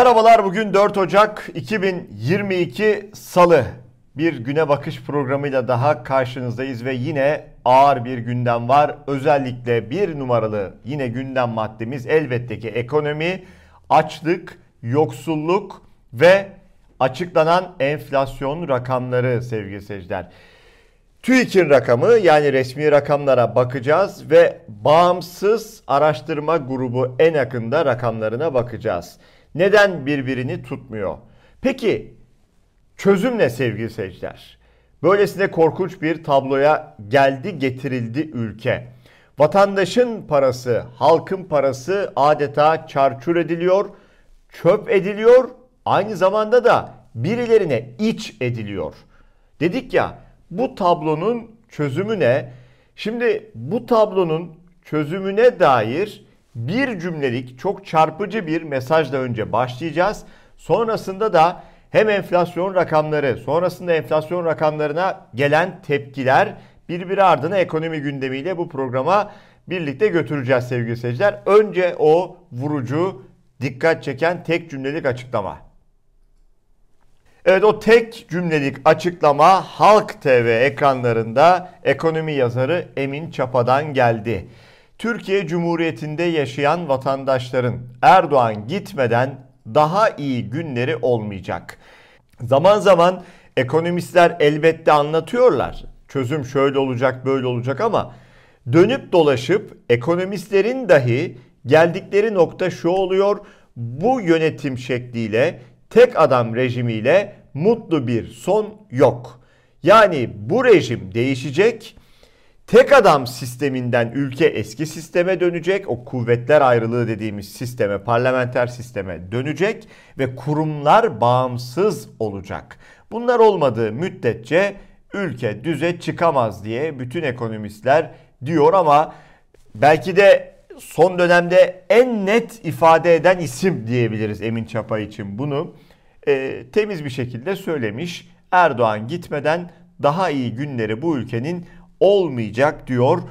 Merhabalar bugün 4 Ocak 2022 Salı. Bir güne bakış programıyla daha karşınızdayız ve yine ağır bir gündem var. Özellikle bir numaralı yine gündem maddemiz elbette ki ekonomi, açlık, yoksulluk ve açıklanan enflasyon rakamları sevgili seyirciler. TÜİK'in rakamı yani resmi rakamlara bakacağız ve bağımsız araştırma grubu en yakında rakamlarına bakacağız. Neden birbirini tutmuyor? Peki çözüm ne sevgili seyirciler? Böylesine korkunç bir tabloya geldi getirildi ülke. Vatandaşın parası, halkın parası adeta çarçur ediliyor, çöp ediliyor, aynı zamanda da birilerine iç ediliyor. Dedik ya bu tablonun çözümü ne? Şimdi bu tablonun çözümüne dair bir cümlelik çok çarpıcı bir mesajla önce başlayacağız. Sonrasında da hem enflasyon rakamları, sonrasında enflasyon rakamlarına gelen tepkiler birbiri ardına ekonomi gündemiyle bu programa birlikte götüreceğiz sevgili seyirciler. Önce o vurucu, dikkat çeken tek cümlelik açıklama. Evet o tek cümlelik açıklama Halk TV ekranlarında ekonomi yazarı Emin Çapa'dan geldi. Türkiye Cumhuriyeti'nde yaşayan vatandaşların Erdoğan gitmeden daha iyi günleri olmayacak. Zaman zaman ekonomistler elbette anlatıyorlar. Çözüm şöyle olacak, böyle olacak ama dönüp dolaşıp ekonomistlerin dahi geldikleri nokta şu oluyor. Bu yönetim şekliyle tek adam rejimiyle mutlu bir son yok. Yani bu rejim değişecek Tek adam sisteminden ülke eski sisteme dönecek. O kuvvetler ayrılığı dediğimiz sisteme, parlamenter sisteme dönecek ve kurumlar bağımsız olacak. Bunlar olmadığı müddetçe ülke düze çıkamaz diye bütün ekonomistler diyor ama belki de son dönemde en net ifade eden isim diyebiliriz Emin Çapa için bunu. E, temiz bir şekilde söylemiş. Erdoğan gitmeden daha iyi günleri bu ülkenin olmayacak diyor.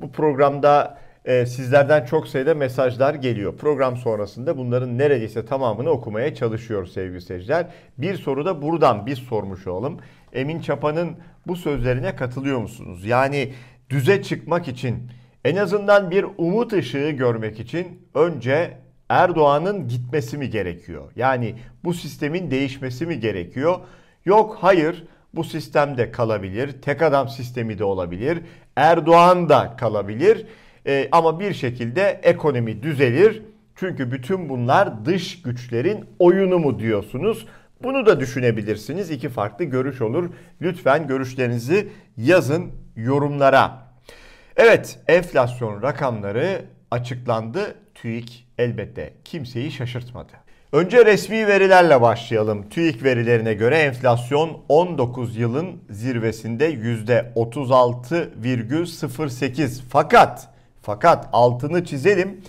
Bu programda e, sizlerden çok sayıda mesajlar geliyor. Program sonrasında bunların neredeyse tamamını okumaya çalışıyor sevgili seyirciler. Bir soru da buradan biz sormuş olalım. Emin Çapa'nın bu sözlerine katılıyor musunuz? Yani düze çıkmak için en azından bir umut ışığı görmek için önce Erdoğan'ın gitmesi mi gerekiyor? Yani bu sistemin değişmesi mi gerekiyor? Yok hayır bu sistemde kalabilir. Tek adam sistemi de olabilir. Erdoğan da kalabilir. E, ama bir şekilde ekonomi düzelir. Çünkü bütün bunlar dış güçlerin oyunu mu diyorsunuz? Bunu da düşünebilirsiniz. İki farklı görüş olur. Lütfen görüşlerinizi yazın yorumlara. Evet, enflasyon rakamları açıklandı. TÜİK elbette kimseyi şaşırtmadı. Önce resmi verilerle başlayalım. TÜİK verilerine göre enflasyon 19 yılın zirvesinde %36,08. Fakat fakat altını çizelim.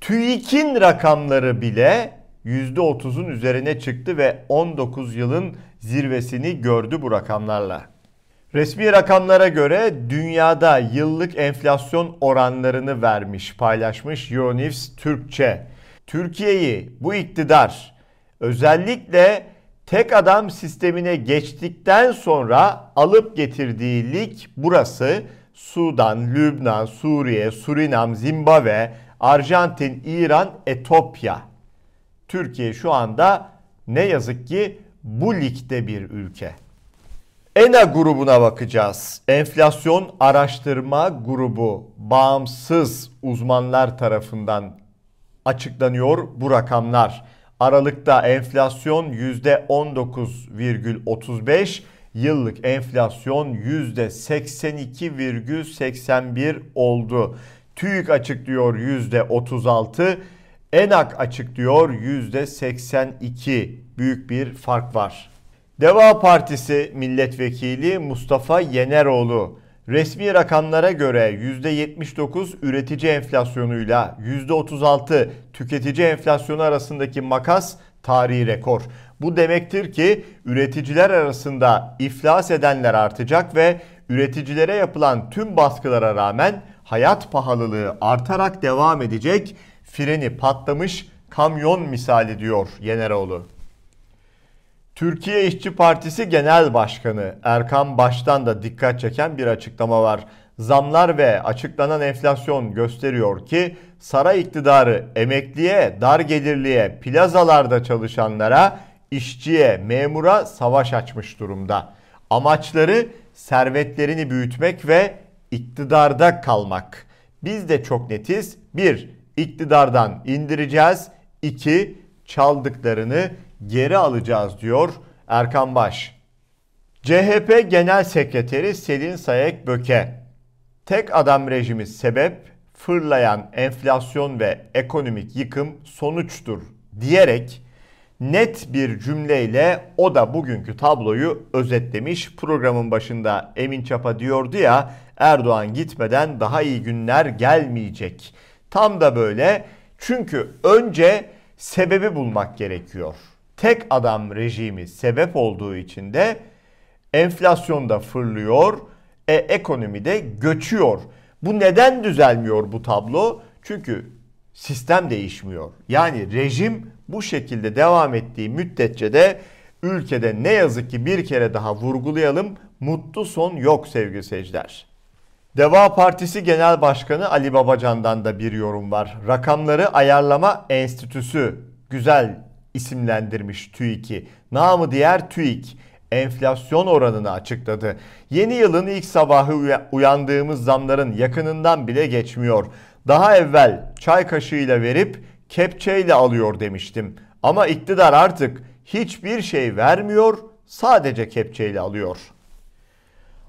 TÜİK'in rakamları bile %30'un üzerine çıktı ve 19 yılın zirvesini gördü bu rakamlarla. Resmi rakamlara göre dünyada yıllık enflasyon oranlarını vermiş, paylaşmış Euronews Türkçe. Türkiye'yi bu iktidar özellikle tek adam sistemine geçtikten sonra alıp getirdiği lig burası Sudan, Lübnan, Suriye, Surinam, Zimbabwe, Arjantin, İran, Etopya. Türkiye şu anda ne yazık ki bu ligde bir ülke. ENA grubuna bakacağız. Enflasyon Araştırma Grubu bağımsız uzmanlar tarafından açıklanıyor bu rakamlar. Aralıkta enflasyon %19,35, yıllık enflasyon %82,81 oldu. TÜİK açıklıyor %36, ENAK açıklıyor %82. Büyük bir fark var. Deva Partisi milletvekili Mustafa Yeneroğlu Resmi rakamlara göre %79 üretici enflasyonuyla %36 tüketici enflasyonu arasındaki makas tarihi rekor. Bu demektir ki üreticiler arasında iflas edenler artacak ve üreticilere yapılan tüm baskılara rağmen hayat pahalılığı artarak devam edecek. Freni patlamış kamyon misali diyor Yeneroğlu. Türkiye İşçi Partisi Genel Başkanı Erkan Baş'tan da dikkat çeken bir açıklama var. Zamlar ve açıklanan enflasyon gösteriyor ki saray iktidarı emekliye, dar gelirliye, plazalarda çalışanlara, işçiye, memura savaş açmış durumda. Amaçları servetlerini büyütmek ve iktidarda kalmak. Biz de çok netiz. 1. iktidardan indireceğiz. 2. Çaldıklarını geri alacağız diyor Erkan Baş. CHP Genel Sekreteri Selin Sayek Böke. Tek adam rejimi sebep, fırlayan enflasyon ve ekonomik yıkım sonuçtur diyerek net bir cümleyle o da bugünkü tabloyu özetlemiş. Programın başında Emin Çapa diyordu ya Erdoğan gitmeden daha iyi günler gelmeyecek. Tam da böyle çünkü önce sebebi bulmak gerekiyor. Tek adam rejimi sebep olduğu için de enflasyon da fırlıyor, e, ekonomi de göçüyor. Bu neden düzelmiyor bu tablo? Çünkü sistem değişmiyor. Yani rejim bu şekilde devam ettiği müddetçe de ülkede ne yazık ki bir kere daha vurgulayalım mutlu son yok sevgili seyirciler. Deva Partisi Genel Başkanı Ali Babacan'dan da bir yorum var. Rakamları Ayarlama Enstitüsü güzel isimlendirmiş TÜİK'i. Namı diğer TÜİK enflasyon oranını açıkladı. Yeni yılın ilk sabahı uyandığımız zamların yakınından bile geçmiyor. Daha evvel çay kaşığıyla verip kepçeyle alıyor demiştim. Ama iktidar artık hiçbir şey vermiyor, sadece kepçeyle alıyor.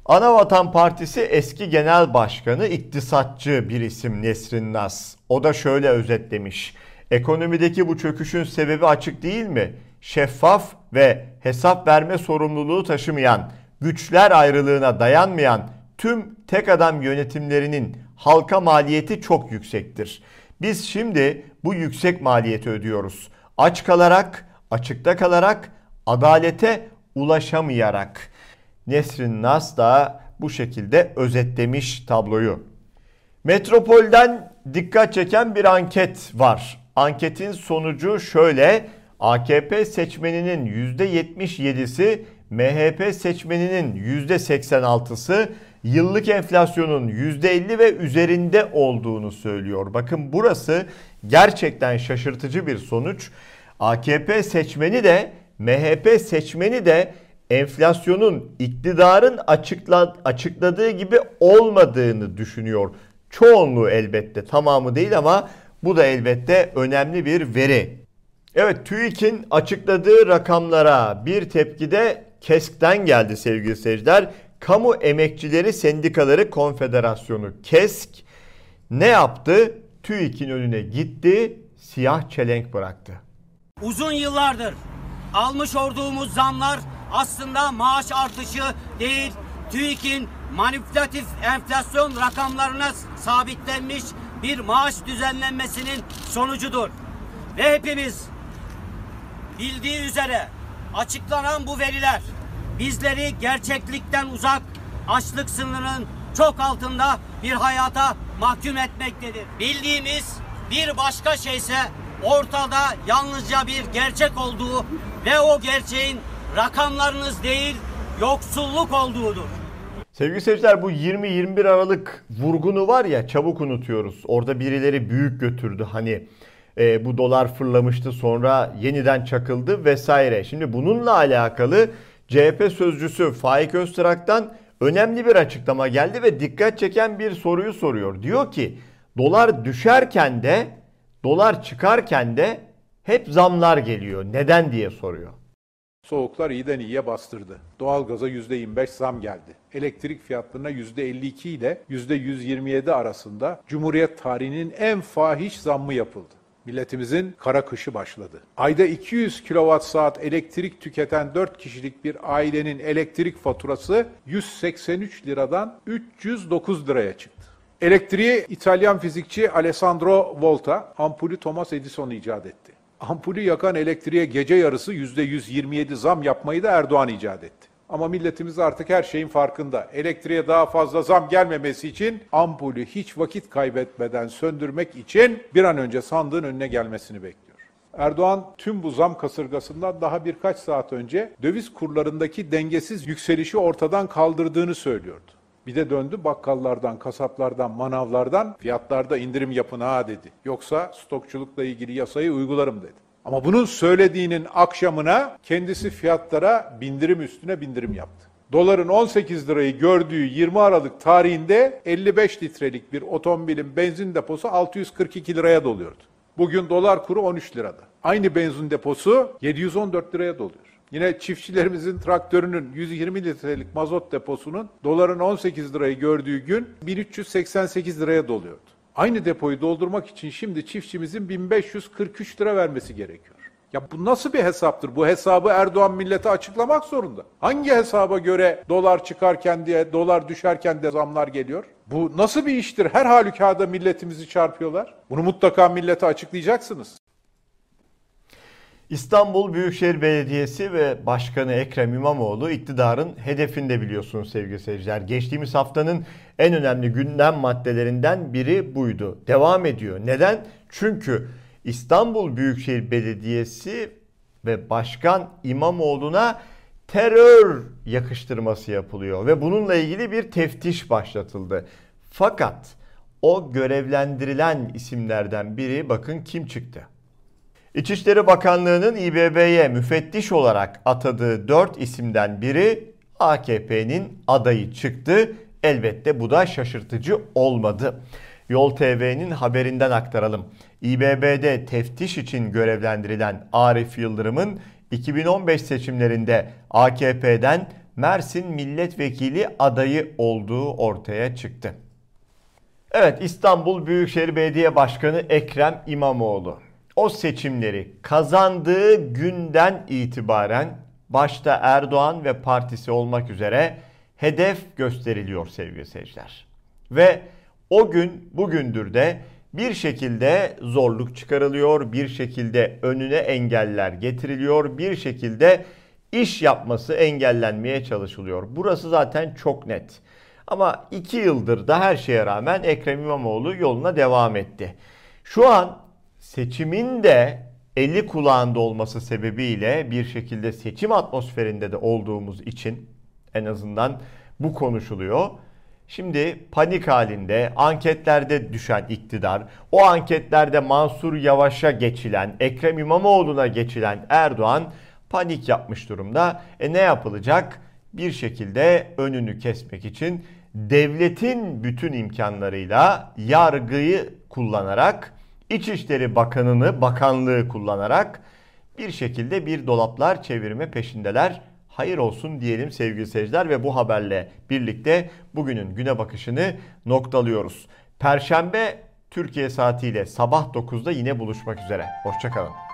Anavatan Partisi eski genel başkanı iktisatçı bir isim Nesrin Nas. O da şöyle özetlemiş. Ekonomideki bu çöküşün sebebi açık değil mi? Şeffaf ve hesap verme sorumluluğu taşımayan, güçler ayrılığına dayanmayan tüm tek adam yönetimlerinin halka maliyeti çok yüksektir. Biz şimdi bu yüksek maliyeti ödüyoruz. Aç kalarak, açıkta kalarak, adalete ulaşamayarak. Nesrin Nas da bu şekilde özetlemiş tabloyu. Metropol'den dikkat çeken bir anket var. Anketin sonucu şöyle. AKP seçmeninin %77'si, MHP seçmeninin %86'sı yıllık enflasyonun %50 ve üzerinde olduğunu söylüyor. Bakın burası gerçekten şaşırtıcı bir sonuç. AKP seçmeni de MHP seçmeni de enflasyonun iktidarın açıkla, açıkladığı gibi olmadığını düşünüyor. Çoğunluğu elbette tamamı değil ama bu da elbette önemli bir veri. Evet TÜİK'in açıkladığı rakamlara bir tepki de KESK'ten geldi sevgili seyirciler. Kamu Emekçileri Sendikaları Konfederasyonu KESK ne yaptı? TÜİK'in önüne gitti, siyah çelenk bıraktı. Uzun yıllardır almış olduğumuz zamlar aslında maaş artışı değil, TÜİK'in manipülatif enflasyon rakamlarına sabitlenmiş bir maaş düzenlenmesinin sonucudur. Ve hepimiz bildiği üzere açıklanan bu veriler bizleri gerçeklikten uzak, açlık sınırının çok altında bir hayata mahkum etmektedir. Bildiğimiz bir başka şey ise ortada yalnızca bir gerçek olduğu ve o gerçeğin rakamlarınız değil yoksulluk olduğudur. Sevgili seyirciler bu 20-21 Aralık vurgunu var ya çabuk unutuyoruz. Orada birileri büyük götürdü hani e, bu dolar fırlamıştı sonra yeniden çakıldı vesaire. Şimdi bununla alakalı CHP sözcüsü Faik Öztrak'tan önemli bir açıklama geldi ve dikkat çeken bir soruyu soruyor. Diyor ki dolar düşerken de dolar çıkarken de hep zamlar geliyor. Neden diye soruyor. Soğuklar iyiden iyiye bastırdı. Doğalgaza %25 zam geldi. Elektrik fiyatlarına %52 ile %127 arasında Cumhuriyet tarihinin en fahiş zammı yapıldı. Milletimizin kara kışı başladı. Ayda 200 kilowatt saat elektrik tüketen 4 kişilik bir ailenin elektrik faturası 183 liradan 309 liraya çıktı. Elektriği İtalyan fizikçi Alessandro Volta, ampulü Thomas Edison icat etti. Ampulü yakan elektriğe gece yarısı %127 zam yapmayı da Erdoğan icat etti. Ama milletimiz artık her şeyin farkında. Elektriğe daha fazla zam gelmemesi için ampulü hiç vakit kaybetmeden söndürmek için bir an önce sandığın önüne gelmesini bekliyor. Erdoğan tüm bu zam kasırgasından daha birkaç saat önce döviz kurlarındaki dengesiz yükselişi ortadan kaldırdığını söylüyordu. Bir de döndü bakkallardan, kasaplardan, manavlardan fiyatlarda indirim yapın ha dedi. Yoksa stokçulukla ilgili yasayı uygularım dedi. Ama bunun söylediğinin akşamına kendisi fiyatlara bindirim üstüne bindirim yaptı. Doların 18 lirayı gördüğü 20 Aralık tarihinde 55 litrelik bir otomobilin benzin deposu 642 liraya doluyordu. Bugün dolar kuru 13 lirada. Aynı benzin deposu 714 liraya doluyor. Yine çiftçilerimizin traktörünün 120 litrelik mazot deposunun doların 18 lirayı gördüğü gün 1388 liraya doluyordu. Aynı depoyu doldurmak için şimdi çiftçimizin 1543 lira vermesi gerekiyor. Ya bu nasıl bir hesaptır? Bu hesabı Erdoğan millete açıklamak zorunda. Hangi hesaba göre dolar çıkarken diye, dolar düşerken de zamlar geliyor? Bu nasıl bir iştir? Her halükarda milletimizi çarpıyorlar. Bunu mutlaka millete açıklayacaksınız. İstanbul Büyükşehir Belediyesi ve Başkanı Ekrem İmamoğlu iktidarın hedefinde biliyorsunuz sevgili seyirciler. Geçtiğimiz haftanın en önemli gündem maddelerinden biri buydu. Devam ediyor. Neden? Çünkü İstanbul Büyükşehir Belediyesi ve Başkan İmamoğlu'na terör yakıştırması yapılıyor ve bununla ilgili bir teftiş başlatıldı. Fakat o görevlendirilen isimlerden biri bakın kim çıktı? İçişleri Bakanlığı'nın İBB'ye müfettiş olarak atadığı 4 isimden biri AKP'nin adayı çıktı. Elbette bu da şaşırtıcı olmadı. Yol TV'nin haberinden aktaralım. İBB'de teftiş için görevlendirilen Arif Yıldırım'ın 2015 seçimlerinde AKP'den Mersin milletvekili adayı olduğu ortaya çıktı. Evet İstanbul Büyükşehir Belediye Başkanı Ekrem İmamoğlu o seçimleri kazandığı günden itibaren başta Erdoğan ve partisi olmak üzere hedef gösteriliyor sevgili seyirciler. Ve o gün bugündür de bir şekilde zorluk çıkarılıyor, bir şekilde önüne engeller getiriliyor, bir şekilde iş yapması engellenmeye çalışılıyor. Burası zaten çok net. Ama iki yıldır da her şeye rağmen Ekrem İmamoğlu yoluna devam etti. Şu an seçimin de eli kulağında olması sebebiyle bir şekilde seçim atmosferinde de olduğumuz için en azından bu konuşuluyor. Şimdi panik halinde anketlerde düşen iktidar, o anketlerde Mansur Yavaş'a geçilen, Ekrem İmamoğlu'na geçilen Erdoğan panik yapmış durumda. E ne yapılacak? Bir şekilde önünü kesmek için devletin bütün imkanlarıyla yargıyı kullanarak İçişleri Bakanı'nı, bakanlığı kullanarak bir şekilde bir dolaplar çevirme peşindeler. Hayır olsun diyelim sevgili seyirciler ve bu haberle birlikte bugünün güne bakışını noktalıyoruz. Perşembe Türkiye saatiyle sabah 9'da yine buluşmak üzere. Hoşçakalın.